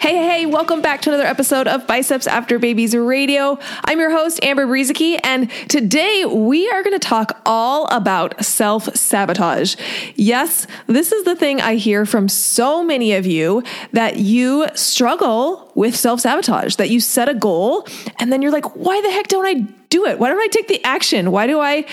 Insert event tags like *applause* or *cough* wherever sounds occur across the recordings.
Hey, hey, hey, welcome back to another episode of Biceps After Babies Radio. I'm your host, Amber Brueseke, and today we are going to talk all about self sabotage. Yes, this is the thing I hear from so many of you that you struggle with self sabotage, that you set a goal and then you're like, why the heck don't I do it? Why don't I take the action? Why do I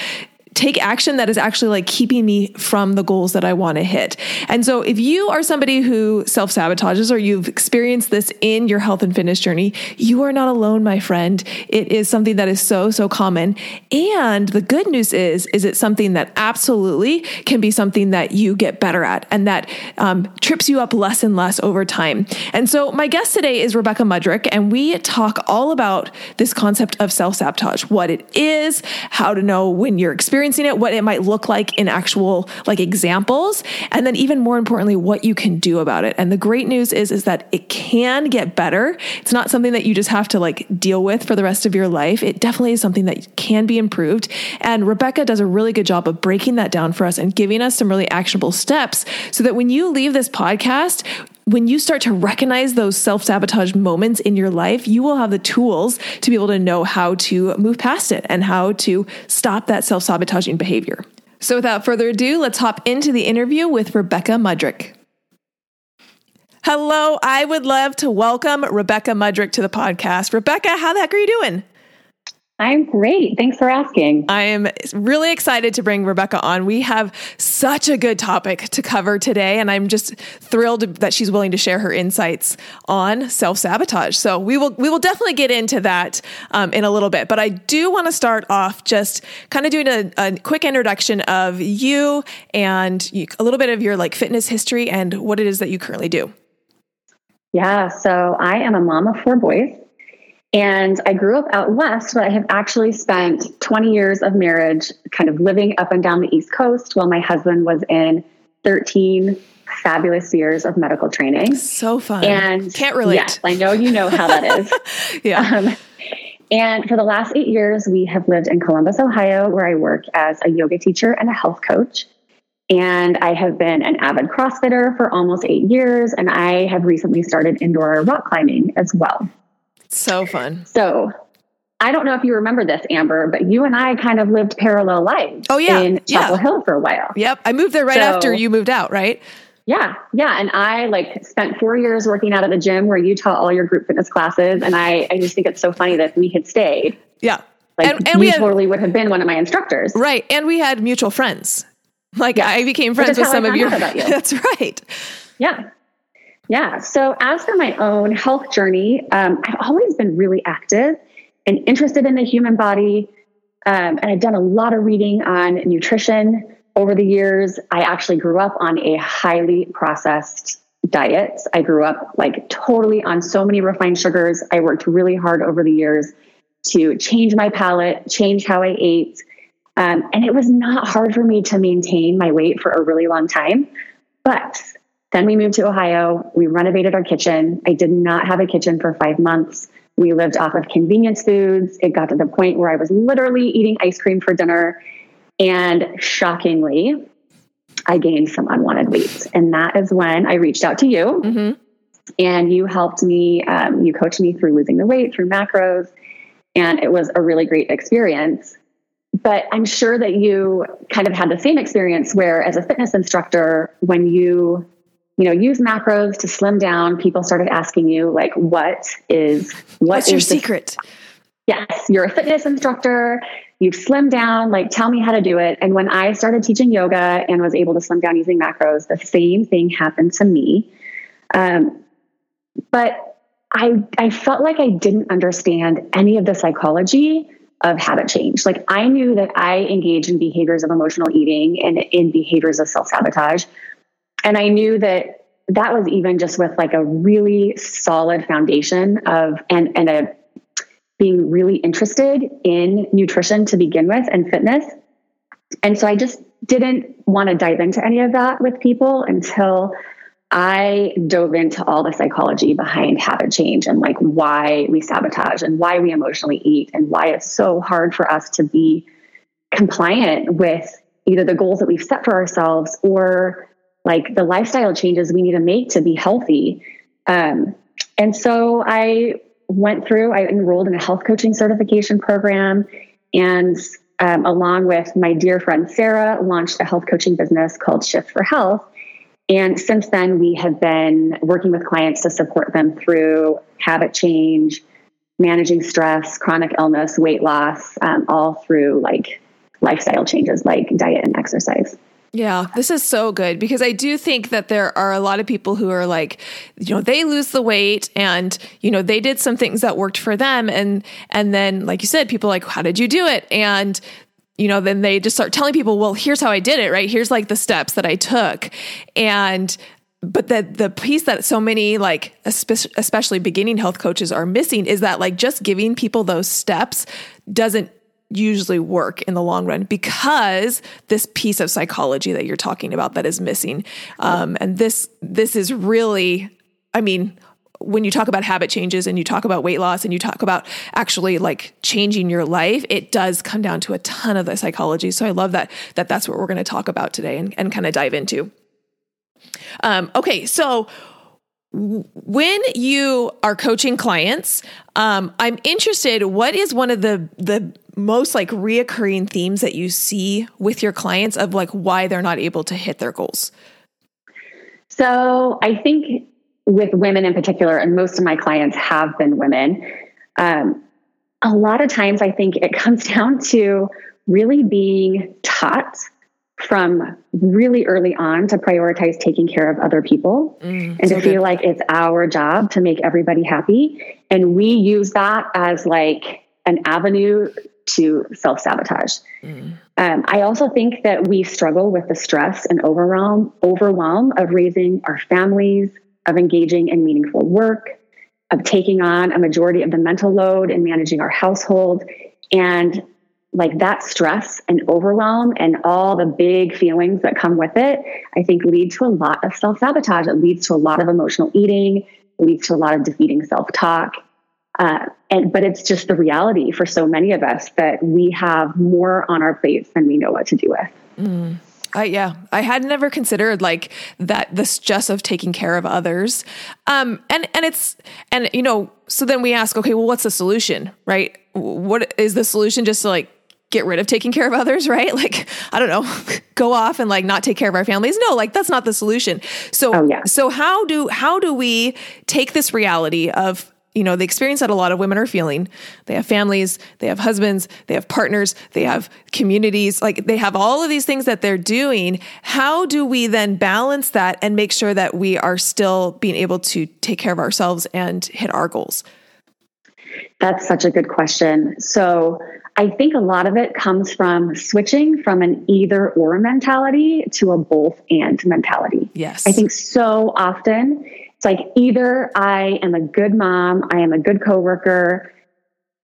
take action that is actually like keeping me from the goals that I want to hit. And so if you are somebody who self sabotages or you've experienced this in your health and fitness journey, you are not alone, my friend. It is something that is so, so common. And the good news is, is it something that absolutely can be something that you get better at and that um, trips you up less and less over time. And so my guest today is Rebecca Mudrick, and we talk all about this concept of self sabotage, what it is, how to know when you're experiencing experiencing it, what it might look like in actual like examples, and then even more importantly, what you can do about it. And the great news is, is that it can get better. It's not something that you just have to like deal with for the rest of your life. It definitely is something that can be improved. And Rebecca does a really good job of breaking that down for us and giving us some really actionable steps so that when you leave this podcast, when you start to recognize those self sabotage moments in your life, you will have the tools to be able to know how to move past it and how to stop that self sabotaging behavior. So, without further ado, let's hop into the interview with Rebecca Mudrick. Hello, I would love to welcome Rebecca Mudrick to the podcast. Rebecca, how the heck are you doing? I'm great. Thanks for asking. I am really excited to bring Rebecca on. We have such a good topic to cover today, and I'm just thrilled that she's willing to share her insights on self sabotage. So we will we will definitely get into that um, in a little bit. But I do want to start off just kind of doing a, a quick introduction of you and you, a little bit of your like fitness history and what it is that you currently do. Yeah, so I am a mom of four boys. And I grew up out west, but I have actually spent 20 years of marriage kind of living up and down the East Coast while my husband was in 13 fabulous years of medical training. So fun. And can't relate. Yes, I know you know how that is. *laughs* yeah. Um, and for the last eight years, we have lived in Columbus, Ohio, where I work as a yoga teacher and a health coach. And I have been an avid CrossFitter for almost eight years, and I have recently started indoor rock climbing as well. So fun. So I don't know if you remember this, Amber, but you and I kind of lived parallel lives. Oh yeah, in Chapel yeah. Hill for a while. Yep, I moved there right so, after you moved out, right? Yeah, yeah, and I like spent four years working out at the gym where you taught all your group fitness classes, and I I just think it's so funny that we had stayed. Yeah, like and, and we had, totally would have been one of my instructors, right? And we had mutual friends. Like yeah. I became friends with some of your. You. *laughs* That's right. Yeah, yeah. So, as for my own health journey, um, I've always been really active and interested in the human body. Um, and I've done a lot of reading on nutrition over the years. I actually grew up on a highly processed diet. I grew up like totally on so many refined sugars. I worked really hard over the years to change my palate, change how I ate. Um, and it was not hard for me to maintain my weight for a really long time. But then we moved to Ohio. We renovated our kitchen. I did not have a kitchen for five months. We lived off of convenience foods. It got to the point where I was literally eating ice cream for dinner. And shockingly, I gained some unwanted weight. And that is when I reached out to you. Mm-hmm. And you helped me, um, you coached me through losing the weight, through macros. And it was a really great experience. But I'm sure that you kind of had the same experience where, as a fitness instructor, when you you know, use macros to slim down. People started asking you, like, what is what What's is your secret? Yes, you're a fitness instructor. You've slimmed down. Like, tell me how to do it. And when I started teaching yoga and was able to slim down using macros, the same thing happened to me. Um, but I, I felt like I didn't understand any of the psychology of habit change. Like I knew that I engage in behaviors of emotional eating and in behaviors of self sabotage. And I knew that that was even just with like a really solid foundation of and and a being really interested in nutrition to begin with and fitness. And so I just didn't want to dive into any of that with people until I dove into all the psychology behind habit change and like why we sabotage and why we emotionally eat and why it's so hard for us to be compliant with either the goals that we've set for ourselves or like the lifestyle changes we need to make to be healthy. Um, and so I went through, I enrolled in a health coaching certification program and um, along with my dear friend Sarah, launched a health coaching business called Shift for Health. And since then, we have been working with clients to support them through habit change, managing stress, chronic illness, weight loss, um, all through like lifestyle changes like diet and exercise. Yeah, this is so good because I do think that there are a lot of people who are like, you know, they lose the weight and, you know, they did some things that worked for them and and then like you said, people like, how did you do it? And you know, then they just start telling people, well, here's how I did it, right? Here's like the steps that I took. And but the the piece that so many like especially beginning health coaches are missing is that like just giving people those steps doesn't usually work in the long run because this piece of psychology that you're talking about that is missing. Um, and this this is really i mean when you talk about habit changes and you talk about weight loss and you talk about actually like changing your life it does come down to a ton of the psychology. So i love that that that's what we're going to talk about today and, and kind of dive into. Um, okay so when you are coaching clients um, i'm interested what is one of the the most like reoccurring themes that you see with your clients of like why they're not able to hit their goals? So I think with women in particular, and most of my clients have been women, um, a lot of times I think it *laughs* comes down to really being taught from really early on to prioritize taking care of other people mm, and so to feel good. like it's our job to make everybody happy. And we use that as like an avenue to self sabotage. Mm. Um, I also think that we struggle with the stress and overwhelm overwhelm of raising our families, of engaging in meaningful work, of taking on a majority of the mental load and managing our household, and like that stress and overwhelm and all the big feelings that come with it, I think lead to a lot of self sabotage. It leads to a lot of emotional eating. It leads to a lot of defeating self talk. Uh, and but it's just the reality for so many of us that we have more on our plates than we know what to do with. Mm. I, yeah, I had never considered like that the stress of taking care of others. Um, and and it's and you know, so then we ask, okay, well, what's the solution, right? What is the solution? Just to like get rid of taking care of others, *laughs* right? Like, I don't know, *laughs* go off and like not take care of our families. No, like that's not the solution. So, oh, yeah. so how do how do we take this reality of you know, the experience that a lot of women are feeling. They have families, they have husbands, they have partners, they have communities, like they have all of these things that they're doing. How do we then balance that and make sure that we are still being able to take care of ourselves and hit our goals? That's such a good question. So, I think a lot of it comes from switching from an either or mentality to a both and mentality. Yes. I think so often it's like either I am a good mom, I am a good coworker,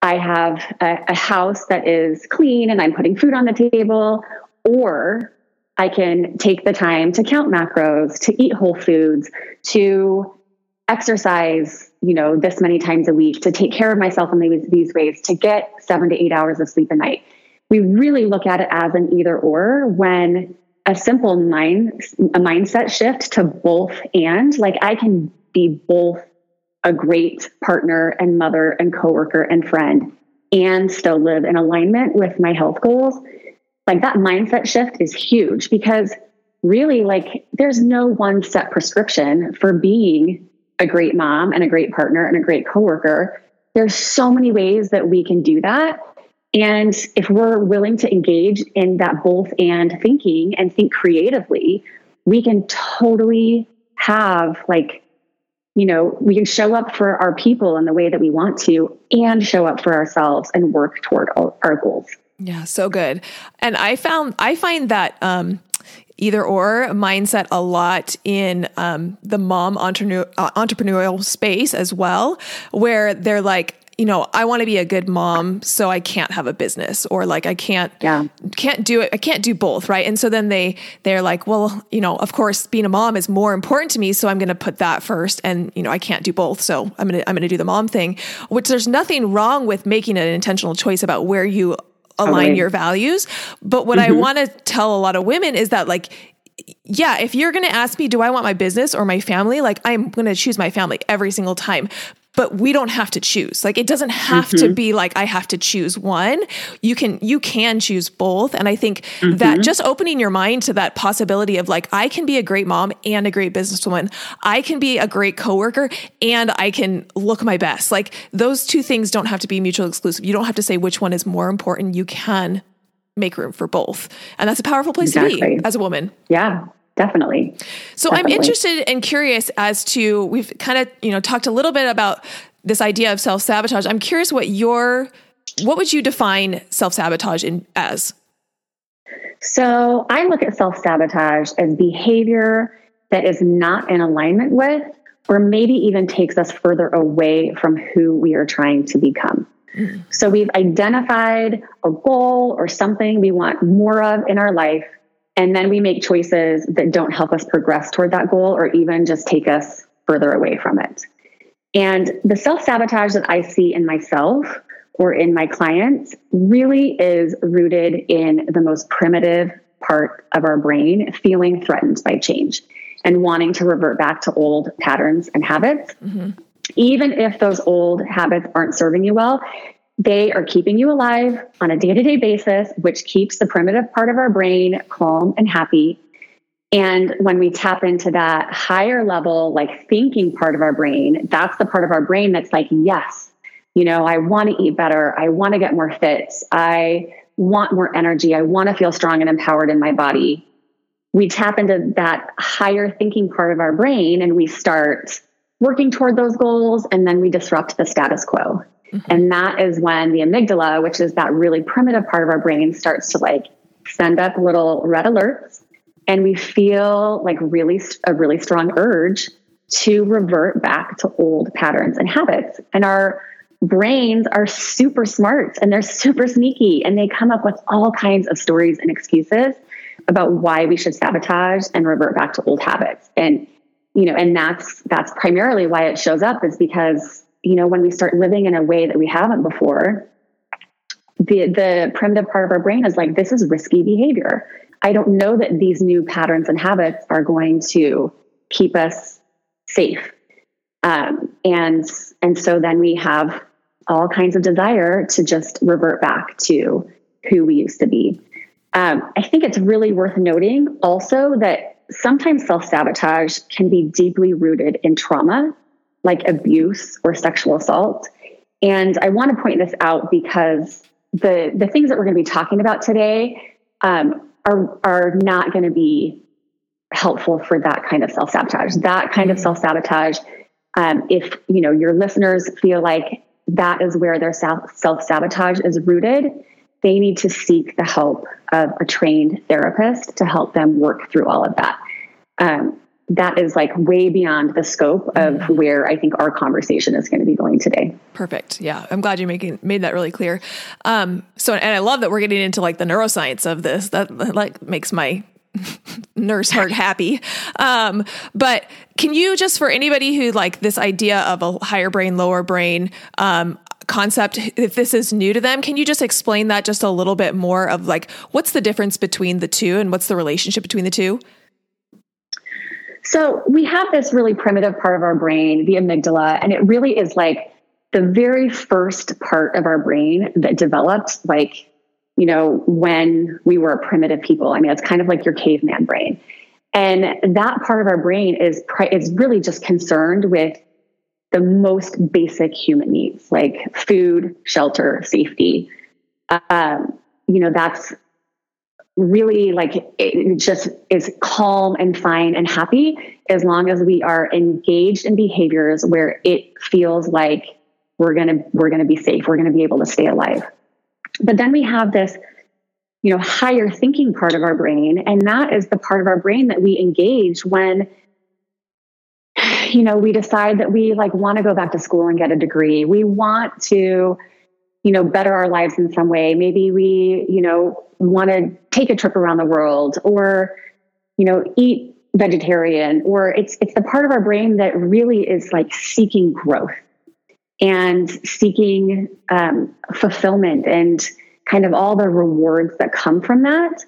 I have a, a house that is clean and I'm putting food on the table, or I can take the time to count macros, to eat whole foods, to exercise, you know, this many times a week, to take care of myself in these, these ways, to get seven to eight hours of sleep a night. We really look at it as an either or when a simple mind a mindset shift to both and like I can be both a great partner and mother and coworker and friend and still live in alignment with my health goals like that mindset shift is huge because really like there's no one set prescription for being a great mom and a great partner and a great coworker. There's so many ways that we can do that and if we're willing to engage in that both and thinking and think creatively, we can totally have like you know, we can show up for our people in the way that we want to and show up for ourselves and work toward our goals. Yeah, so good. And I found I find that um either or mindset a lot in um, the mom entrepreneur, uh, entrepreneurial space as well, where they're like, you know, I want to be a good mom, so I can't have a business or like I can't yeah. can't do it. I can't do both, right? And so then they they're like, well, you know, of course being a mom is more important to me, so I'm going to put that first and, you know, I can't do both, so I'm going to I'm going to do the mom thing, which there's nothing wrong with making an intentional choice about where you align okay. your values, but what mm-hmm. I want to tell a lot of women is that like yeah, if you're going to ask me, do I want my business or my family? Like, I'm going to choose my family every single time but we don't have to choose. Like it doesn't have mm-hmm. to be like i have to choose one. You can you can choose both. And i think mm-hmm. that just opening your mind to that possibility of like i can be a great mom and a great businesswoman. I can be a great coworker and i can look my best. Like those two things don't have to be mutually exclusive. You don't have to say which one is more important. You can make room for both. And that's a powerful place exactly. to be as a woman. Yeah definitely. So definitely. I'm interested and curious as to we've kind of you know talked a little bit about this idea of self sabotage. I'm curious what your what would you define self sabotage in as? So I look at self sabotage as behavior that is not in alignment with, or maybe even takes us further away from who we are trying to become. Mm. So we've identified a goal or something we want more of in our life and then we make choices that don't help us progress toward that goal or even just take us further away from it. And the self sabotage that I see in myself or in my clients really is rooted in the most primitive part of our brain, feeling threatened by change and wanting to revert back to old patterns and habits. Mm-hmm. Even if those old habits aren't serving you well, they are keeping you alive on a day to day basis, which keeps the primitive part of our brain calm and happy. And when we tap into that higher level, like thinking part of our brain, that's the part of our brain that's like, yes, you know, I want to eat better. I want to get more fit. I want more energy. I want to feel strong and empowered in my body. We tap into that higher thinking part of our brain and we start working toward those goals and then we disrupt the status quo. Mm-hmm. And that is when the amygdala, which is that really primitive part of our brain, starts to like send up little red alerts. And we feel like really a really strong urge to revert back to old patterns and habits. And our brains are super smart and they're super sneaky and they come up with all kinds of stories and excuses about why we should sabotage and revert back to old habits. And you know, and that's that's primarily why it shows up is because you know, when we start living in a way that we haven't before, the the primitive part of our brain is like, this is risky behavior. I don't know that these new patterns and habits are going to keep us safe. Um, and and so then we have all kinds of desire to just revert back to who we used to be. Um, I think it's really worth noting also that sometimes self sabotage can be deeply rooted in trauma like abuse or sexual assault. And I want to point this out because the the things that we're going to be talking about today um, are are not going to be helpful for that kind of self sabotage. That kind of mm-hmm. self sabotage. Um, if you know your listeners feel like that is where their self sabotage is rooted, they need to seek the help of a trained therapist to help them work through all of that. Um, that is like way beyond the scope of mm-hmm. where I think our conversation is going to be going today. Perfect. Yeah, I'm glad you making made that really clear. Um, so, and I love that we're getting into like the neuroscience of this. That like makes my *laughs* nurse heart happy. Um, but can you just for anybody who like this idea of a higher brain, lower brain, um, concept if this is new to them can you just explain that just a little bit more of like what's the difference between the two and what's the relationship between the two so we have this really primitive part of our brain, the amygdala, and it really is like the very first part of our brain that developed like you know when we were primitive people. I mean it's kind of like your caveman brain. And that part of our brain is is really just concerned with the most basic human needs like food shelter safety. Um, you know that's really like it just is calm and fine and happy as long as we are engaged in behaviors where it feels like we're going to we're going to be safe we're going to be able to stay alive. But then we have this you know higher thinking part of our brain and that is the part of our brain that we engage when *sighs* you know we decide that we like want to go back to school and get a degree. We want to you know better our lives in some way. Maybe we you know want to take a trip around the world or you know eat vegetarian or it's it's the part of our brain that really is like seeking growth and seeking um, fulfillment and kind of all the rewards that come from that.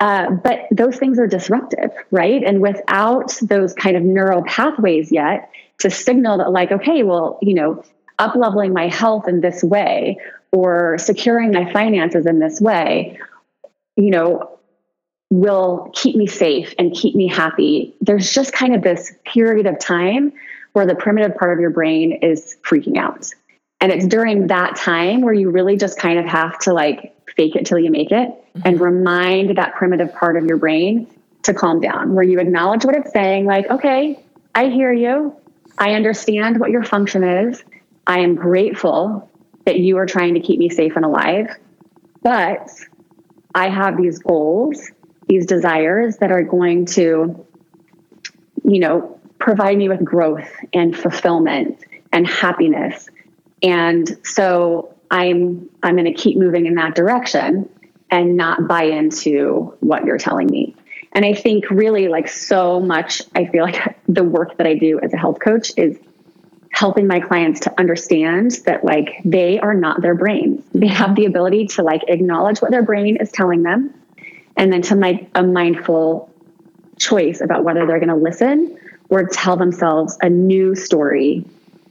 Uh, but those things are disruptive right? And without those kind of neural pathways yet to signal that like okay well you know up leveling my health in this way or securing my finances in this way, you know, will keep me safe and keep me happy. There's just kind of this period of time where the primitive part of your brain is freaking out. And it's during that time where you really just kind of have to like fake it till you make it mm-hmm. and remind that primitive part of your brain to calm down, where you acknowledge what it's saying, like, okay, I hear you. I understand what your function is. I am grateful that you are trying to keep me safe and alive. But I have these goals, these desires that are going to, you know, provide me with growth and fulfillment and happiness. And so I'm I'm going to keep moving in that direction and not buy into what you're telling me. And I think really like so much I feel like *laughs* the work that I do as a health coach is helping my clients to understand that like they are not their brain. They have the ability to like acknowledge what their brain is telling them and then to make a mindful choice about whether they're going to listen or tell themselves a new story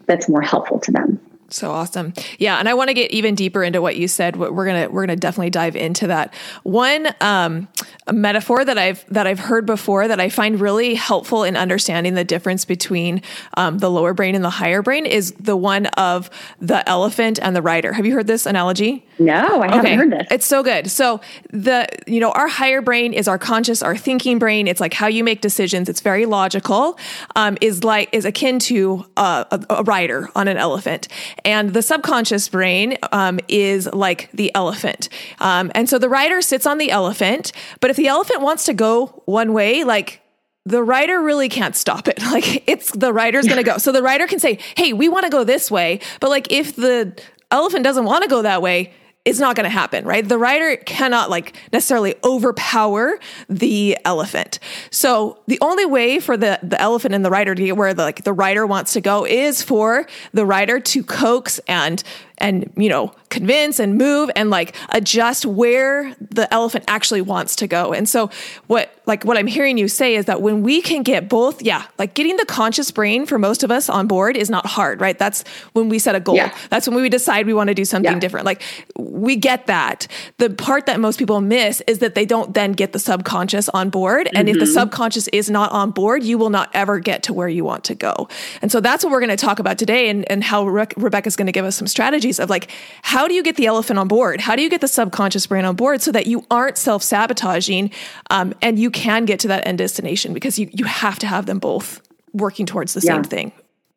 that's more helpful to them. So awesome. Yeah. And I want to get even deeper into what you said. We're going to, we're going to definitely dive into that. One, um, metaphor that I've, that I've heard before that I find really helpful in understanding the difference between, um, the lower brain and the higher brain is the one of the elephant and the rider. Have you heard this analogy? No, I haven't okay. heard this. It's so good. So the, you know, our higher brain is our conscious, our thinking brain. It's like how you make decisions. It's very logical, um, is like, is akin to a, a, a rider on an elephant. And the subconscious brain um, is like the elephant. Um, and so the rider sits on the elephant, but if the elephant wants to go one way, like the rider really can't stop it. *laughs* Like it's the rider's going to go. So the rider can say, "Hey, we want to go this way." But like if the elephant doesn't want to go that way, it's not going to happen, right? The rider cannot like necessarily overpower the elephant. So the only way for the the elephant and the rider to get where the like the rider wants to go is for the rider to coax and and you know convince and move and like adjust where the elephant actually wants to go and so what like what i'm hearing you say is that when we can get both yeah like getting the conscious brain for most of us on board is not hard right that's when we set a goal yeah. that's when we decide we want to do something yeah. different like we get that the part that most people miss is that they don't then get the subconscious on board and mm-hmm. if the mm-hmm. subconscious is not on board you will not ever get to where you want to go and so that's what we're going to talk about today and, and how Re- rebecca's going to give us some strategies strategies of like, how do you get the elephant on board? How do you get the subconscious brain on board so that you aren't self sabotaging um, and you can get to that end destination because you, you have to have them both working towards the yeah, same thing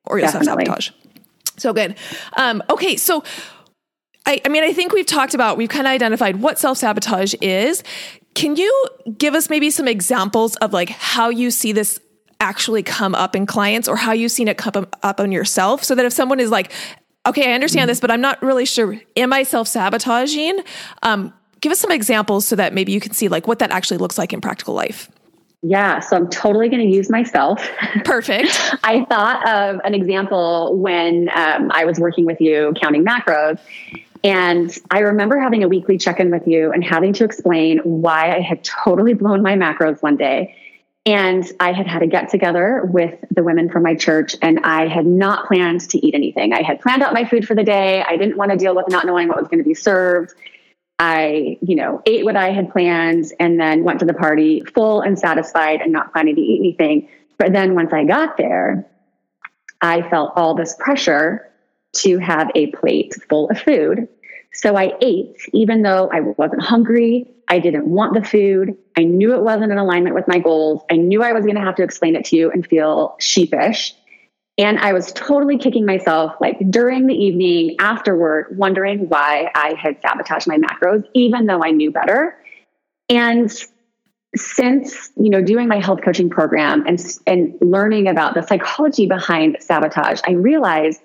or you'll self sabotage. So good. Um, okay. So, I, I mean, I think we've talked about, we've kind of identified what self sabotage is. Can you give us maybe some examples of like how you see this actually come up in clients or how you've seen it come up on yourself so that if someone is like okay, I understand this, but I'm not really sure. Am I self sabotaging? Um, give us some examples so that maybe you can see like what that actually looks like in practical life. Yeah, so I'm totally going to use myself. *laughs* Perfect. I thought of an example when um, I was working with you counting macros. And I remember having a weekly check in with you and having to explain why I had totally blown my macros one day and I had had a get together with the women from my church, and I had not planned to eat anything. I had planned out my food for the day. I didn't want to deal with not knowing what was going to be served. I, you know, ate what I had planned and then went to the party full and satisfied and not planning to eat anything. But then once I got there, I felt all this pressure to have a plate full of food So I ate, even though I wasn't hungry. I didn't want the food. I knew it wasn't in alignment with my goals. I knew I was going to have to explain it to you and feel sheepish. And I was totally kicking myself like during the evening afterward, wondering why I had sabotaged my macros, even though I knew better. And since you know doing my health coaching program and and learning about the psychology behind sabotage, I realized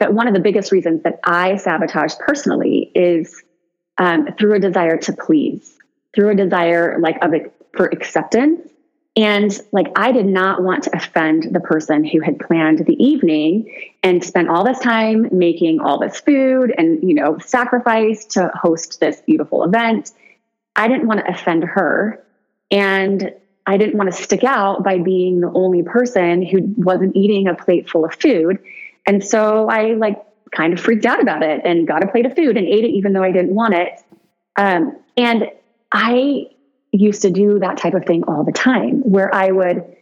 that one of the biggest reasons that I sabotage personally is um, through a desire to please, through a desire like of for acceptance. And like I did not want to offend the person who had planned the evening and spent all this time making all this food and you know sacrifice to host this beautiful event. I didn't want to offend her. And I didn't want to stick out by being the only person who wasn't eating a plate full of food. And so I like kind of freaked out about it and got a plate of food and ate it even though I didn't want it. Um, and I used to do that type of thing all the time where I would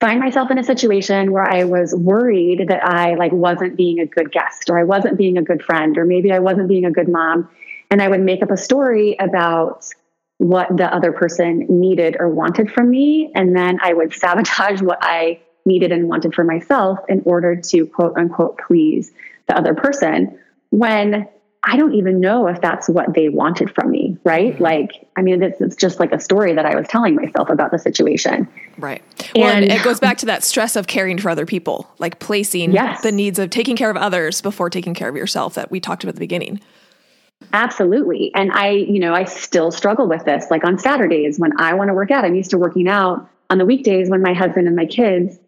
find myself in a situation where I was worried that I like wasn't being a good guest or I wasn't being a good friend or maybe I wasn't being a good mom and I would make up a story about what the other person needed or wanted from me. And then I would sabotage what I needed and wanted for myself in order to quote unquote please the other person when I don't even know if that's what they wanted from me, right? Mm-hmm. Like, I mean, it's, it's, just like a story that I was telling myself about the situation. Right. Well, and, it goes back to that stress of caring for other people, like placing yes. the needs of taking care of others before taking care of yourself that we talked about at the beginning. Absolutely. And I, you know, I still struggle with this. Like on Saturdays when I want to work out, I'm used to working out on the weekdays when my husband and my kids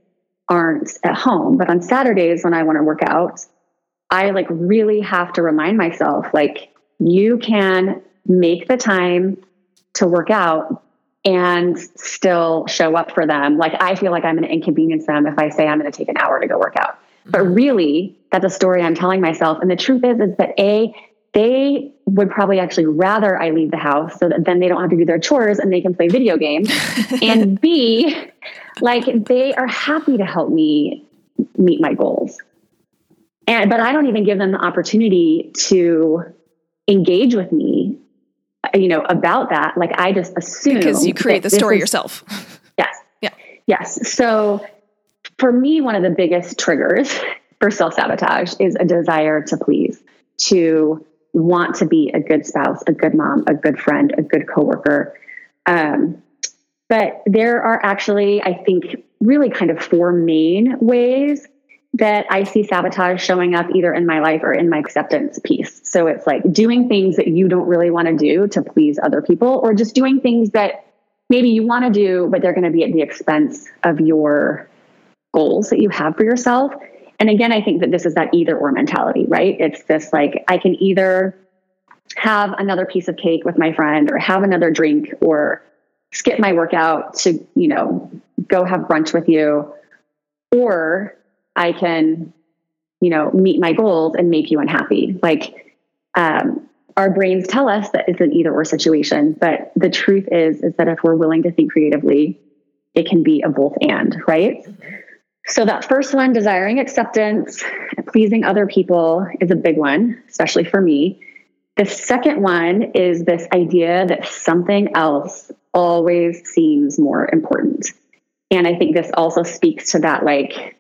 aren't at home. But on Saturdays when I want to work out, I like really have to remind myself like, you can make the time to work out and still show up for them. Like, I feel like I'm going to inconvenience them if I say I'm going to take an hour to go work out. But mm-hmm. really, that's a story I'm telling myself. And the truth is, is that A, they would probably actually rather I leave the house so that then they don't have to do their chores and they can play video games. *laughs* and B, like they are happy to help me meet my goals. And but I don't even give them the opportunity to engage with me, you know, about that. Like I just assume because you create the story is, yourself. *laughs* Yes. Yeah. Yes. So for me, one of the biggest triggers for self sabotage is a desire to please, to want to be a good spouse, a good mom, a good friend, a good coworker. Um, but there are actually, I think, really kind of four main ways that I see sabotage showing up either in my life or in my acceptance piece. So it's like doing things that you don't really want to do to please other people, or just doing things that maybe you want to do, but they're going to be at the expense of your goals that you have for yourself. And again, I think that this is that either or mentality, right? It's this like, I can either have another piece of cake with my friend or have another drink or skip my workout to, you know, go have brunch with you. Or I can, you know, meet my goals and make you unhappy. Like, um, our brains tell us that it's an either or situation, but the truth is, is that if we're willing to think creatively, it can be a both and, right? So, that first one, desiring acceptance, pleasing other people, is a big one, especially for me. The second one is this idea that something else always seems more important. And I think this also speaks to that, like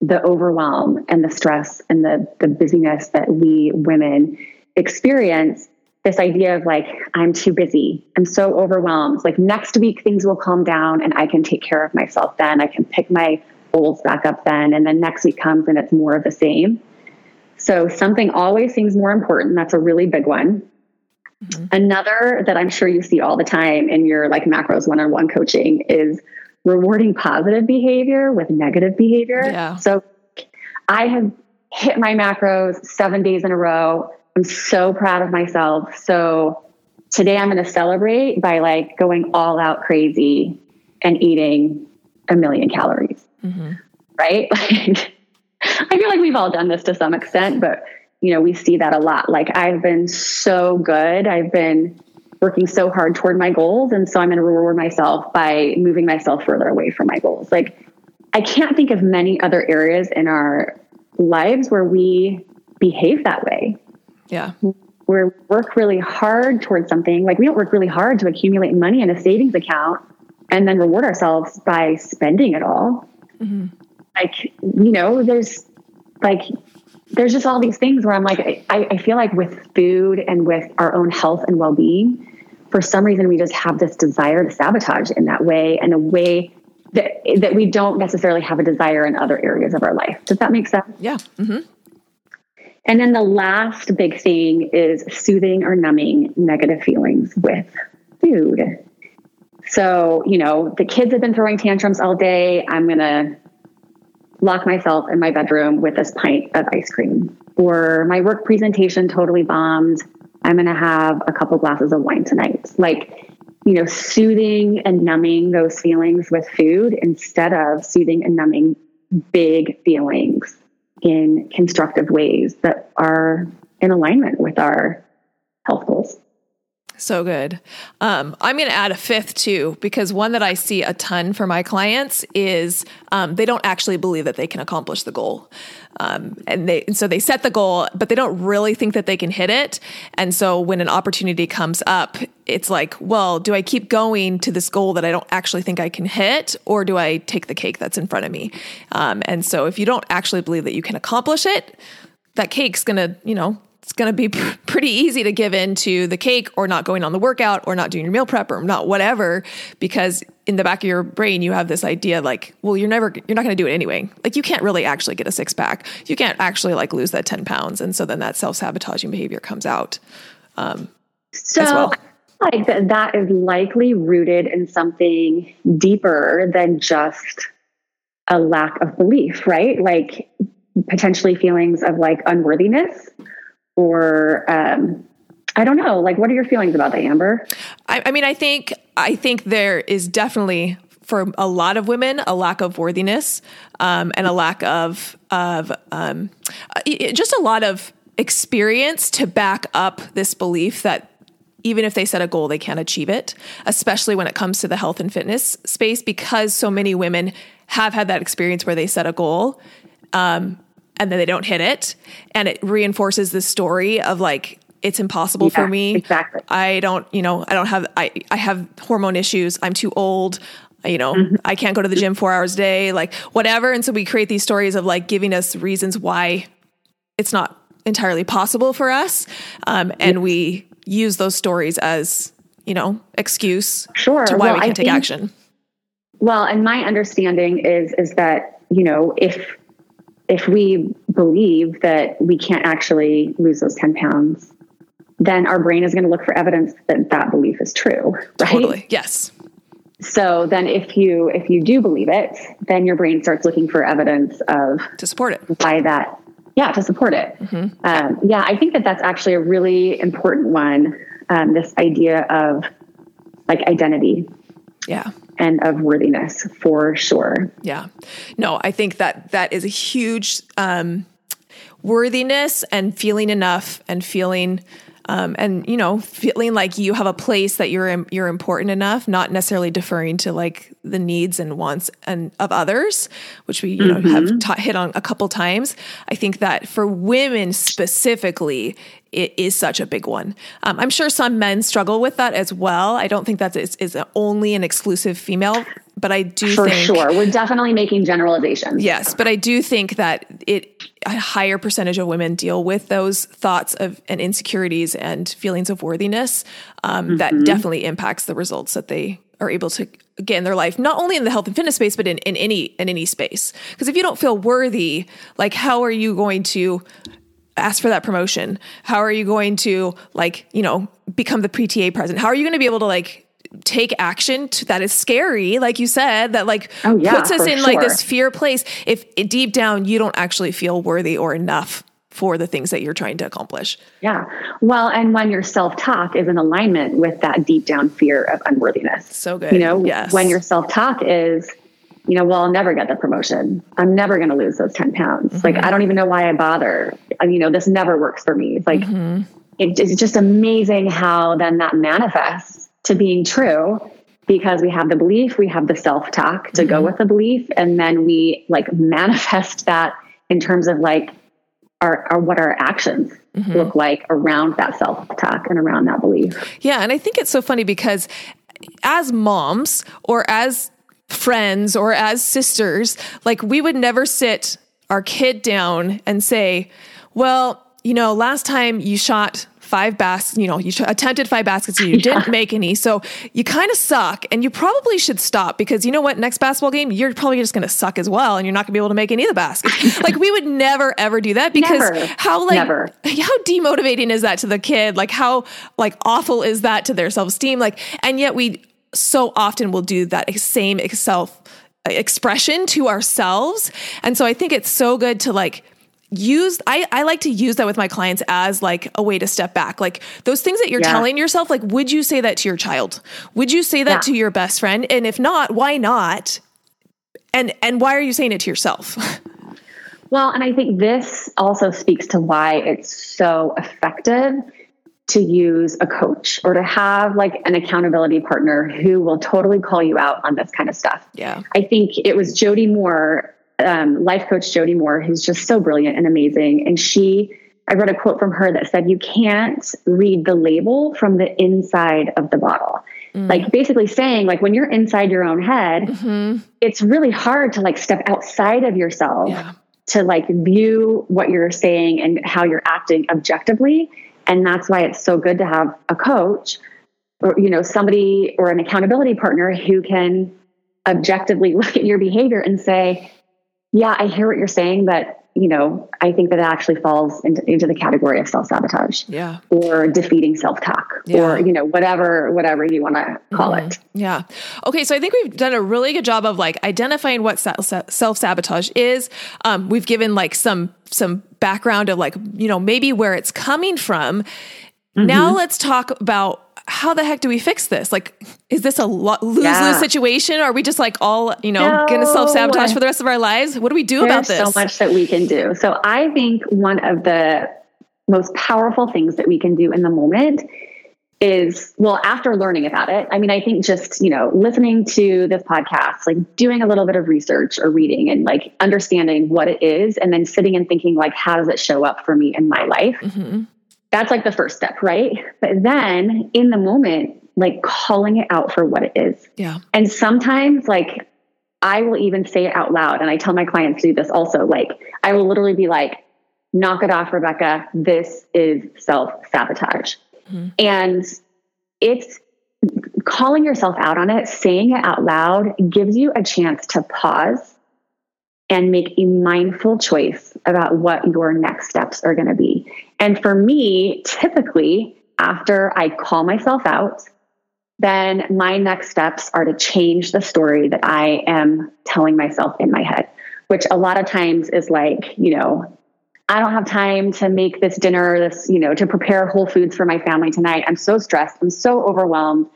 the overwhelm and the stress and the, the busyness that we women experience. This idea of like, I'm too busy. I'm so overwhelmed. Like next week, things will calm down and I can take care of myself then. I can pick my goals back up then. And then next week comes and it's more of the same. So something always seems more important. That's a really big one. Mm-hmm. Another that I'm sure you see all the time in your like macros one on one coaching is rewarding positive behavior with negative behavior. Yeah. So I have hit my macros seven days in a row. I'm so proud of myself. So today I'm going to celebrate by like going all out crazy and eating a million calories mm-hmm. right? *laughs* Like, I feel like we've all done this to some extent, but you know, we see that a lot. Like, I've been so good. I've been working so hard toward my goals. And so I'm going to reward myself by moving myself further away from my goals. Like, I can't think of many other areas in our lives where we behave that way. Yeah. we work really hard towards something. Like we don't work really hard to accumulate money in a savings account and then reward ourselves by spending it all. Mm-hmm. Like, you know, there's like, there's just all these things where I'm like, I, I feel like with food and with our own health and well being, for some reason, we just have this desire to sabotage in that way and a way that, that we don't necessarily have a desire in other areas of our life. Does that make sense? Yeah. Mm-hmm. And then the last big thing is soothing or numbing negative feelings with food. So, you know, the kids have been throwing tantrums all day. I'm going to lock myself in my bedroom with this pint of ice cream. Or my work presentation totally bombed. I'm going to have a couple glasses of wine tonight. Like, you know, soothing and numbing those feelings with food instead of soothing and numbing big feelings in constructive ways that are in alignment with our health goals. So good. Um, I'm going to add a fifth too, because one that I see a ton for my clients is um, they don't actually believe that they can accomplish the goal. Um, and they and so they set the goal, but they don't really think that they can hit it. And so when an opportunity comes up, it's like, well, do I keep going to this goal that I don't actually think I can hit, or do I take the cake that's in front of me? Um, and so if you don't actually believe that you can accomplish it, that cake's gonna, you know, it's going to be pr- *laughs* pretty easy to give in to the cake or not going on the workout or not doing your meal prep or not whatever because in the back of your brain you have this idea like well you're never you're not going to do it anyway. Like you can't really actually get a six pack. You can't actually like lose that 10 pounds and so then that self-sabotaging behavior comes out um, so well. like that, that is likely rooted in something deeper than just a lack of belief right? Like potentially feelings of like unworthiness or um, I don't know. Like, what are your feelings about that, Amber? I, I mean, I think I think there is definitely for a lot of women a lack of worthiness um, and a lack of of um, just a lot of experience to back up this belief that even if they set a goal, they can't achieve it, especially when it comes to the health and fitness space, because so many women have had that experience where they set a goal um, and then they don't hit it. And it reinforces the story of like it's impossible yeah, for me. exactly. I don't you know i don't have i i have hormone issues. I'm too old. You know mm-hmm. i can't go to the gym four hours a day like whatever. And so we create these stories of like giving us reasons why it's not entirely possible for us. Um, and yes. we use those stories as you know excuse sure. to why well, we can't I take think, action. Well and my understanding is is that you know if if we believe that we can't actually lose those 10 pounds, then our brain is going to look for evidence that that belief is true. Right? Totally. Yes. So then if you if you do believe it, then your brain starts looking for evidence of to support it. Why that yeah, to support it. Mm-hmm. Um, yeah, I think that that's actually a really important one. Um, this idea of like identity. Yeah and of worthiness for sure. Yeah. No, I think that that is a huge um, worthiness and feeling enough and feeling um, and you know feeling like you have a place that you're you're important enough not necessarily deferring to like the needs and wants and of others which we you mm-hmm. know have mm-hmm. ta- hit on a couple times i think that for women specifically it is such a big one. Um, I'm sure some men struggle with that as well. I don't think that is, is only an exclusive female, but I do For think, sure. We're definitely making generalizations. Yes, but I do think that it a higher percentage of women deal with those thoughts of and insecurities and feelings of worthiness um, mm-hmm. that definitely impacts the results that they are able to get in their life not only in the health and fitness space but in, in any in any space because if you don't feel worthy like how are you going to ask for that promotion? How are you going to like, you know, become the PTA president? How are you going to be able to like take action to, that is scary, like you said, that like oh, yeah, puts us in sure. like this fear place if deep down you don't actually feel worthy or enough for the things that you're trying to accomplish. Yeah. Well, and when your self talk is in alignment with that deep down fear of unworthiness. So good. You know, yes. when your self talk is, you know, well, I'll never get the promotion. I'm never going to lose those 10 pounds. Mm-hmm. Like, I don't even know why I bother. you know, this never works for me. It's like, mm-hmm. it, it's just amazing how then that manifests to being true because we have the belief, we have the self talk to mm-hmm. go with the belief. And then we like manifest that in terms of like our, are what our actions mm-hmm. look like around that self talk and around that belief. Yeah. And I think it's so funny because as moms or as friends or as sisters, like we would never sit our kid down and say, well, you know, last time you shot five baskets, you know, you attempted five baskets and you yeah. didn't make any. So you kind of suck and you probably should stop because you know what? Next basketball game, you're probably just going to suck as well. And you're not going to be able to make any of the baskets. *laughs* like we would never, ever do that because never. how like, never. *laughs* how demotivating is that to the kid? Like how like awful is that to their self esteem? Like, and yet we so often will do that same self uh, expression to ourselves. And so I think it's so good to like, use I, I like to use that with my clients as like a way to step back like those things that you're yeah. telling yourself like would you say that to your child would you say that yeah. to your best friend and if not why not and and why are you saying it to yourself *laughs* well and i think this also speaks to why it's so effective to use a coach or to have like an accountability partner who will totally call you out on this kind of stuff yeah i think it was jody moore um, life coach Jody Moore, who's just so brilliant and amazing. And she, I read a quote from her that said, You can't read the label from the inside of the bottle. Mm. Like basically saying, like when you're inside your own head, mm-hmm. it's really hard to like step outside of yourself yeah. to like view what you're saying and how you're acting objectively. And that's why it's so good to have a coach or, you know, somebody or an accountability partner who can objectively *laughs* look at your behavior and say, yeah, I hear what you're saying, but you know, I think that it actually falls into, into the category of self sabotage, yeah, or defeating self talk, yeah. or you know, whatever whatever you want to call mm-hmm. it. Yeah. Okay, so I think we've done a really good job of like identifying what self sabotage is. Um, we've given like some some background of like you know maybe where it's coming from. Mm-hmm. Now let's talk about how the heck do we fix this? Like, is this a lose lose yeah. situation? Or are we just like all, you know, no. going to self sabotage for the rest of our lives? What do we do There's about this? so much that we can do. So I think one of the most powerful things that we can do in the moment is well after learning about it i mean i think just you know listening to this podcast like doing a little bit of research or reading and like understanding what it is and then sitting and thinking like how does it show up for me in my life mm-hmm that's like the first step, right? But then in the moment, like calling it out for what it is. Yeah. And sometimes, like, I will even say it out loud. And I tell my clients to do this also. Like, I will literally be like, knock it off, Rebecca. This is self sabotage. Mm-hmm. And it's calling yourself out on it, saying it out loud gives you a chance to pause and make a mindful choice about what your next steps are going to be. And for me, typically, after I call myself out, then my next steps are to change the story that I am telling myself in my head, which a lot of times is like, you know, I don't have time to make this dinner, this, you know, to prepare whole foods for my family tonight. I'm so stressed. I'm so overwhelmed.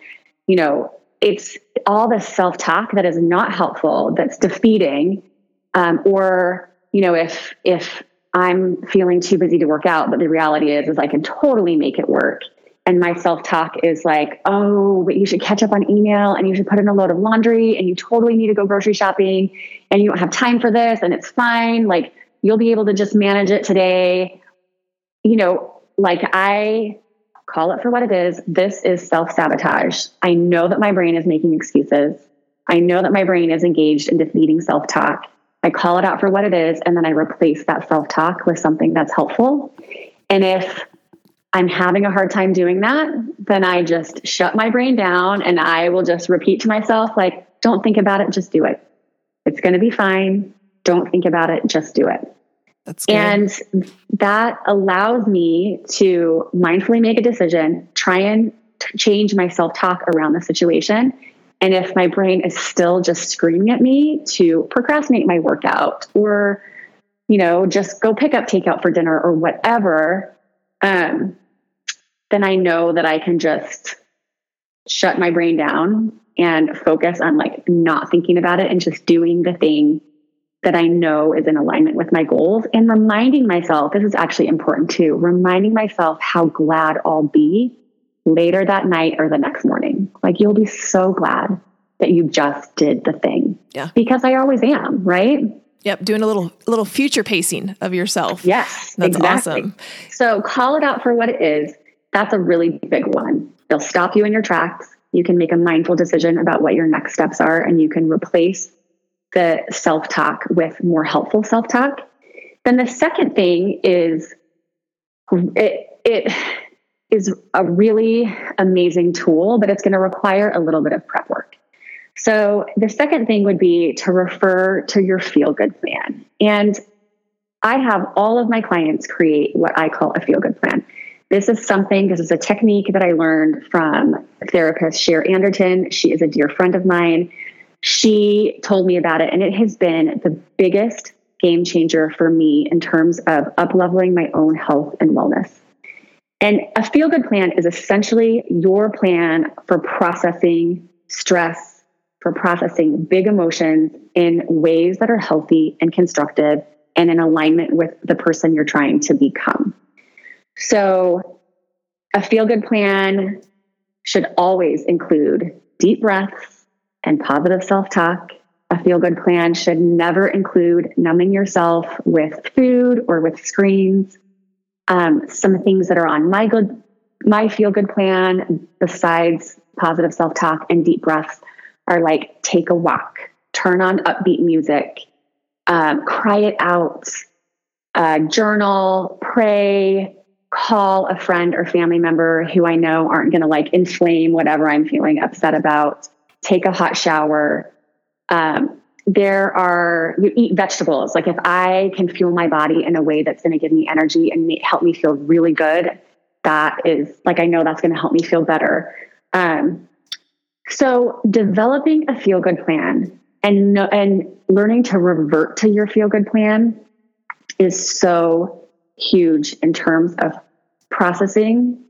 You know, it's all this self talk that is not helpful, that's defeating um, or, you know, if, if I'm feeling too busy to work out, but the reality is, is I can totally make it work. And my self talk is like, oh, but you should catch up on email and you should put in a load of laundry and you totally need to go grocery shopping and you don't have time for this and it's fine. Like you'll be able to just manage it today. You know, like I call it for what it is. This is self sabotage. I know that my brain is making excuses. I know that my brain is engaged in defeating self talk. I call it out for what it is, and then I replace that self talk with something that's helpful. And if I'm having a hard time doing that, then I just shut my brain down and I will just repeat to myself, like, don't think about it, just do it. It's going to be fine. Don't think about it, just do it. That's good. And that allows me to mindfully make a decision, try and t- change my self talk around the situation, and if my brain is still just screaming at me to procrastinate my workout or, you know, just go pick up takeout for dinner or whatever, um, then I know that I can just shut my brain down and focus on like not thinking about it and just doing the thing that I know is in alignment with my goals and reminding myself this is actually important too reminding myself how glad I'll be later that night or the next morning. Like you'll be so glad that you just did the thing. Yeah. Because I always am, right? Yep, doing a little little future pacing of yourself. Yes, that's exactly. awesome. So call it out for what it is. That's a really big one. They'll stop you in your tracks. You can make a mindful decision about what your next steps are, and you can replace the self talk with more helpful self talk. Then the second thing is it it is a really amazing tool, but it's going to require a little bit of prep work. So the second thing would be to refer to your feel good plan. And I have all of my clients create what I call a feel good plan. This is something, this is a technique that I learned from therapist Cher Anderton. She is a dear friend of mine. She told me about it, and it has been the biggest game changer for me in terms of up leveling my own health and wellness. And a feel good plan is essentially your plan for processing stress, for processing big emotions in ways that are healthy and constructive and in alignment with the person you're trying to become. So, a feel good plan should always include deep breaths and positive self talk. A feel good plan should never include numbing yourself with food or with screens um, some things that are on my good my feel good plan besides positive self-talk and deep breaths are like take a walk turn on upbeat music um, cry it out uh, journal pray call a friend or family member who i know aren't going to like inflame whatever i'm feeling upset about take a hot shower. Um, there are you eat vegetables. Like if i can fuel my body in a way that's going to give me energy and help me feel really good that is like i know that's going to help me feel better. Um, so developing a feel good plan and and learning to revert to your feel good plan is so huge in terms of processing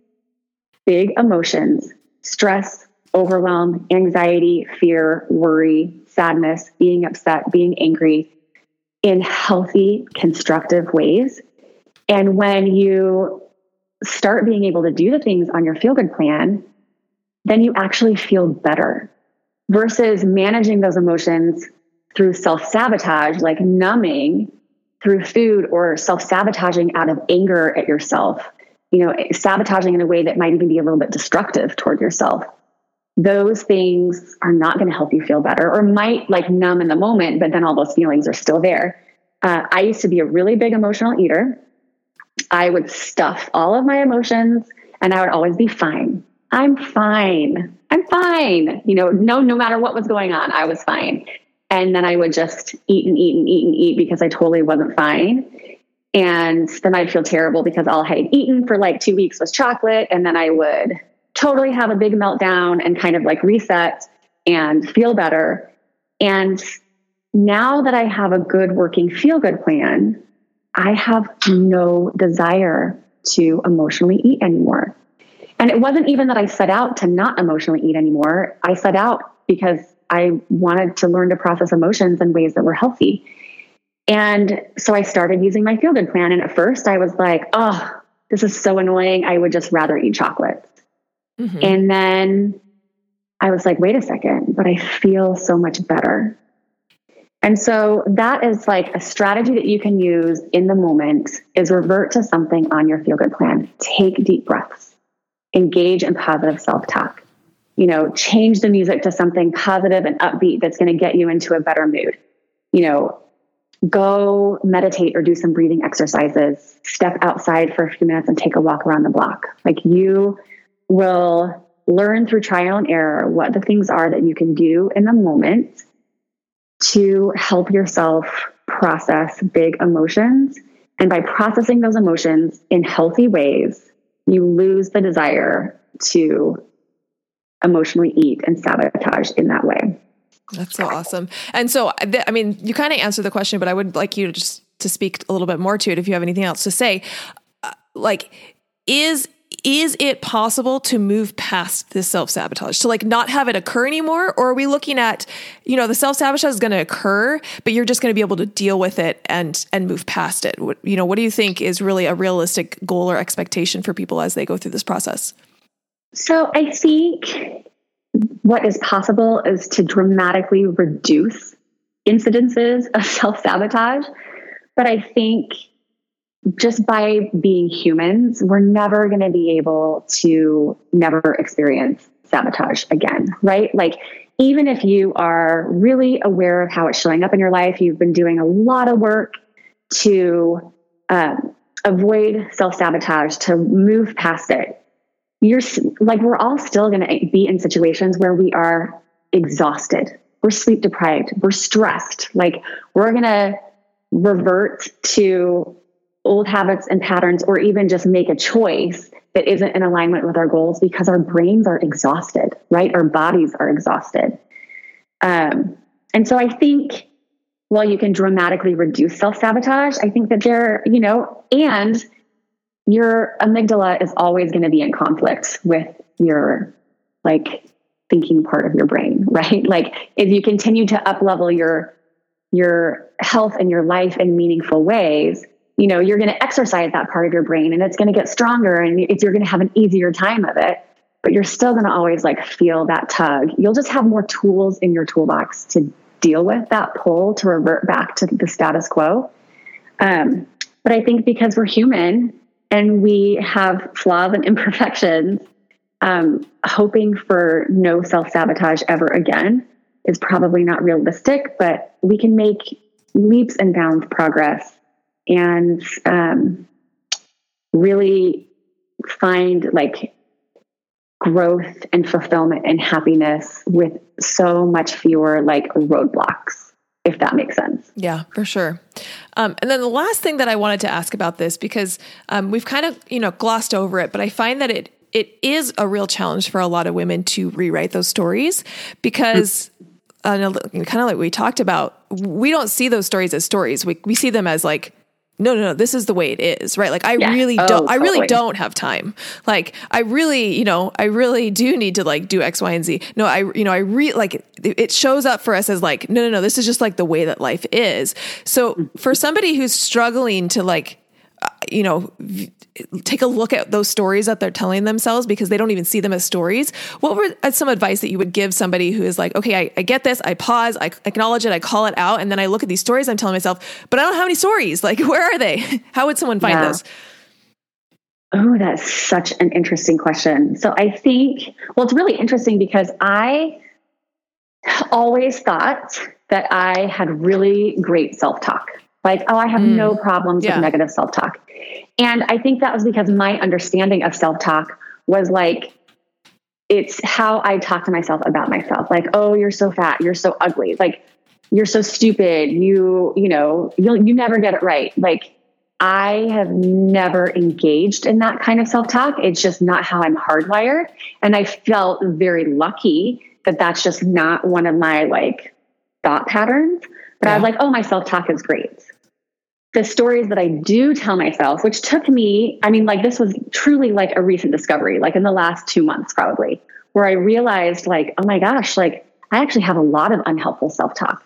big emotions stress overwhelm anxiety fear worry sadness, being upset, being angry in healthy, constructive ways. And when you start being able to do the things on your feel good plan, then you actually feel better versus managing those emotions through self sabotage, like numbing through food or self sabotaging out of anger at yourself, you know, sabotaging in a way that might even be a little bit destructive toward yourself those things are not going to help you feel better or might like numb in the moment, but then all those feelings are still there. Uh, I used to be a really big emotional eater. I would stuff all of my emotions and I would always be fine. I'm fine. I'm fine. You know, no, no matter what was going on, I was fine. And then I would just eat and eat and eat and eat because I totally wasn't fine. And then I'd feel terrible because all I had eaten for like two weeks was chocolate. And then I would totally have a big meltdown and kind of like reset and feel better. And now that I have a good working feel good plan, I have no desire to emotionally eat anymore. And it wasn't even that I set out to not emotionally eat anymore. I set out because I wanted to learn to process emotions in ways that were healthy. And so I started using my feel good plan. And at first I was like, oh, this is so annoying. I would just rather eat chocolate. Mm-hmm. And then I was like, wait a second, but I feel so much better. And so that is like a strategy that you can use in the moment is revert to something on your feel good plan. Take deep breaths. Engage in positive self-talk. You know, change the music to something positive and upbeat that's going to get you into a better mood. You know, go meditate or do some breathing exercises. Step outside for a few minutes and take a walk around the block. Like you will learn through trial and error what the things are that you can do in the moment to help yourself process big emotions. And by processing those emotions in healthy ways, you lose the desire to emotionally eat and sabotage in that way. That's so awesome. And so, I mean, you kind of answered the question, but I would like you to just to speak a little bit more to it if you have anything else to say. Uh, like, is is it possible to move past this self sabotage to like not have it occur anymore? Or are we looking at you know the self sabotage is going to occur but you're just going to be able to deal with it and and move past it? What, you know what do you think is really a realistic goal or expectation for people as they go through this process? So i think what is possible is to dramatically reduce incidences of *laughs* self sabotage. But I think just by being humans, we're never going to be able to never experience sabotage again, right? Like, even if you are really aware of how it's showing up in your life, you've been doing a lot of work to um, avoid self sabotage, to move past it. You're like, we're all still going to be in situations where we are exhausted, we're sleep deprived, we're stressed. Like, we're going to revert to old habits and patterns, or even just make a choice that isn't in alignment with our goals because our brains are exhausted, right? Our bodies are exhausted. Um, and so I think while you can dramatically reduce self sabotage, I think that there, you know, and your amygdala is always going to be in conflict with your like thinking part of your brain, *laughs* right? Like if you continue to up level your your health and your life in meaningful ways, you know, you're going to exercise that part of your brain and it's going to get stronger and you're going to have an easier time of it. But you're still going to always like feel that tug. You'll just have more tools in your toolbox to deal with that pull to revert back to the status quo. Um, but I think because we're human and we have flaws and *laughs* imperfections, um, hoping for no self sabotage ever again is probably not realistic, but we can make leaps and bounds progress and um, really find like growth and fulfillment and happiness with so much fewer like roadblocks if that makes sense. Yeah, for sure. Um, and then the last thing that I wanted to ask about this, because um, we've kind of you know glossed over it, but I find that it it is a real challenge for a lot of women to rewrite those stories because. Uh, kind of like we talked about, we don't see those stories as stories. We we see them as like no, no, no, this is the way it is, right? Like I yeah. really oh, don't, I really don't have time. Like I really, you know, I really do need to like do X, Y, and Z. No, I, you know, I re like it shows up for us as like, no, no, no, this is just like the way that life is. So mm. for somebody who's struggling to like you know, take a look at those stories that they're telling themselves because they don't even see them as stories. What were uh, some advice that you would give somebody who is like, okay, I, I get this, I pause, I acknowledge it, I call it out, and then I look at these stories I'm telling myself, but I don't have any stories. Like, *laughs* where are they? *laughs* How would someone find yeah. those? Oh, that's such an interesting question. So I think, well, it's really interesting because I always thought that I had really great self talk. Like, oh, I have mm. no problems yeah. with negative self talk. And I think that was because my understanding of self talk was like, it's how I talk to myself about myself. Like, oh, you're so fat, you're so ugly, like, you're so stupid, you, you know, you you never get it right. Like, I have never engaged in that kind of self talk. It's just not how I'm hardwired. And I felt very lucky that that's just not one of my like thought patterns. But yeah. I was like, oh, my self talk is great the stories that I do tell myself, which took me, I mean, like this was truly like a recent discovery, like in the last two months, probably, where I realized, like, oh my gosh, like I actually have a lot of unhelpful self talk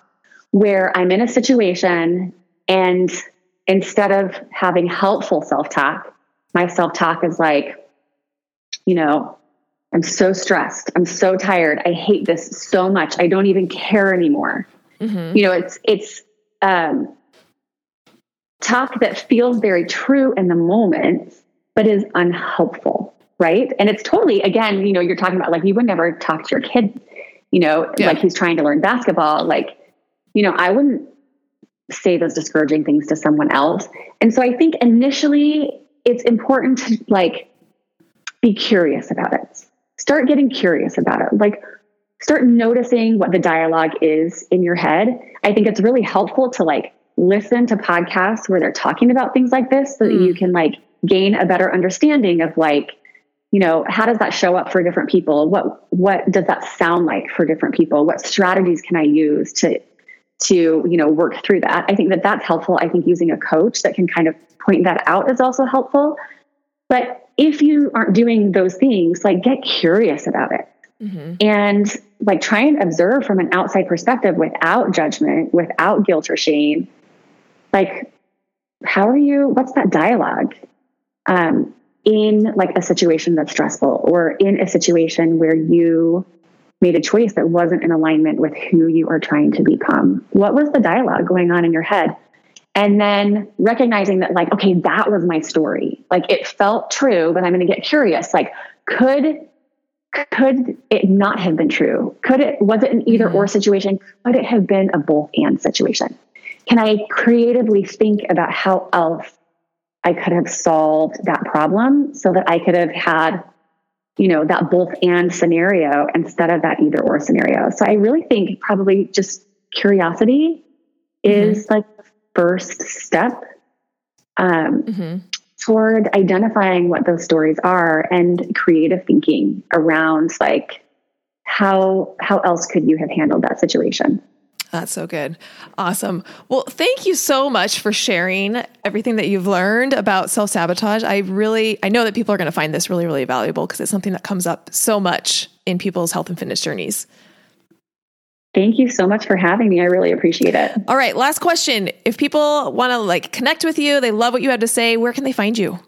where I'm in a situation and instead of having helpful self talk, my self talk is like, you know, I'm so stressed. I'm so tired. I hate this so much. I don't even care anymore. Mm-hmm. You know, it's, it's, um, talk that feels very true in the moment, but is unhelpful, right? And it's totally, again, you know, you're talking about like you would never talk to your kid, you know, yeah. like he's trying to learn basketball. Like, you know, I wouldn't say those discouraging things to someone else. And so I think initially it's important to like be curious about it. Start getting curious about it. Like, start noticing what the dialogue is in your head. I think it's really helpful to like listen to podcasts where they're talking about things like this so mm. that you mm. can like gain a better understanding of like you know how does that show up for different people what what does that sound like for different people what strategies can i use to to you know work through that i think that that's helpful i think using a coach that can kind of point that out is also helpful but if you aren't doing those things like get curious about it mm-hmm. and like try and observe from an outside perspective without judgment without guilt or shame like how are you what's that dialogue um, in like a situation that's stressful or in a situation where you made a choice that wasn't in alignment with who you are trying to become? What was the dialogue going on in your head? And then recognizing that, like, okay, that was my story. Like, it felt true, but I'm going to get curious. Like, could could it not have been true? Could it was it an either or mm-hmm. situation? Could it have been a both and situation? Can I creatively think about how else I could have solved that problem so that I could have had, you know, that both and scenario instead of that either or scenario? So I really think probably just curiosity mm-hmm. is like the first step um, mm-hmm toward identifying what those stories are and creative thinking around like how how else could you have handled that situation that's so good. Awesome. Well, thank you so much for sharing everything that you've learned about self sabotage. I really, I know that people are going to find this really, really valuable because it's something that comes up so much in people's health and fitness journeys. Thank you so much for having me. I really appreciate it. All right, last question. If people want to like connect with you, they love what you had to say, where can they find you?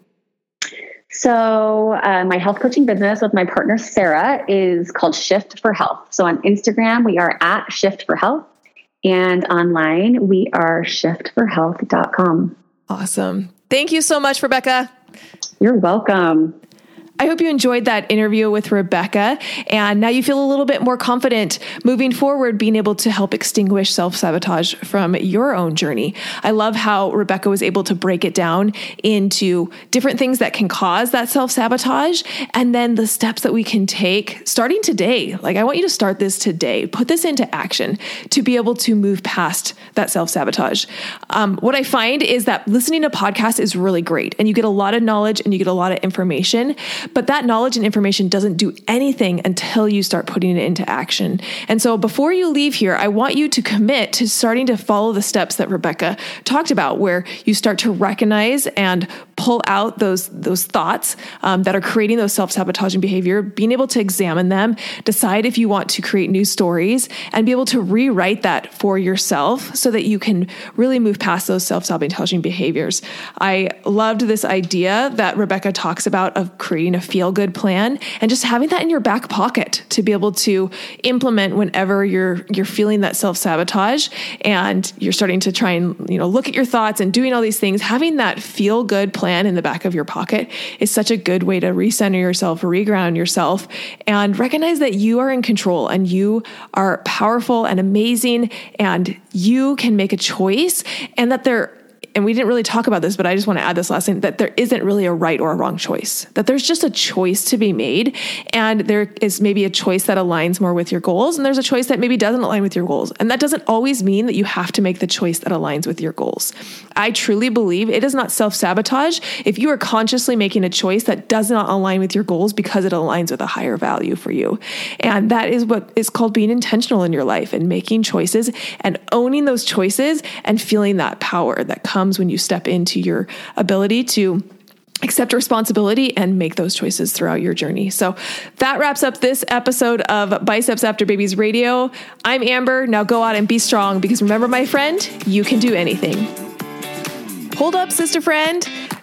So, uh, my health coaching business with my partner Sarah is called Shift for Health. So, on Instagram, we are at Shift for Health, and online, we are shiftforhealth.com. Awesome. Thank you so much, Rebecca. You're welcome. I hope you enjoyed that interview with Rebecca. And now you feel a little bit more confident moving forward, being able to help extinguish self sabotage from your own journey. I love how Rebecca was able to break it down into different things that can cause that self sabotage and then the steps that we can take starting today. Like, I want you to start this today, put this into action to be able to move past that self sabotage. Um, what I find is that listening to podcasts is really great and you get a lot of knowledge and you get a lot of information. But that knowledge and information doesn't do anything until you start putting it into action. And so before you leave here, I want you to commit to starting to follow the steps that Rebecca talked about, where you start to recognize and pull out those, those thoughts um, that are creating those self sabotaging behavior, being able to examine them, decide if you want to create new stories, and be able to rewrite that for yourself so that you can really move past those self sabotaging behaviors. I loved this idea that Rebecca talks about of creating a feel good plan and just having that in your back pocket to be able to implement whenever you're you're feeling that self-sabotage and you're starting to try and you know look at your thoughts and doing all these things having that feel good plan in the back of your pocket is such a good way to recenter yourself reground yourself and recognize that you are in control and you are powerful and amazing and you can make a choice and that there and we didn't really talk about this, but I just want to add this last thing that there isn't really a right or a wrong choice, that there's just a choice to be made. And there is maybe a choice that aligns more with your goals, and there's a choice that maybe doesn't align with your goals. And that doesn't always mean that you have to make the choice that aligns with your goals. I truly believe it is not self sabotage if you are consciously making a choice that does not align with your goals because it aligns with a higher value for you. And that is what is called being intentional in your life and making choices and owning those choices and feeling that power that comes comes when you step into your ability to accept responsibility and make those choices throughout your journey. So that wraps up this episode of Biceps After Babies Radio. I'm Amber. Now go out and be strong because remember, my friend, you can do anything. Hold up, sister friend.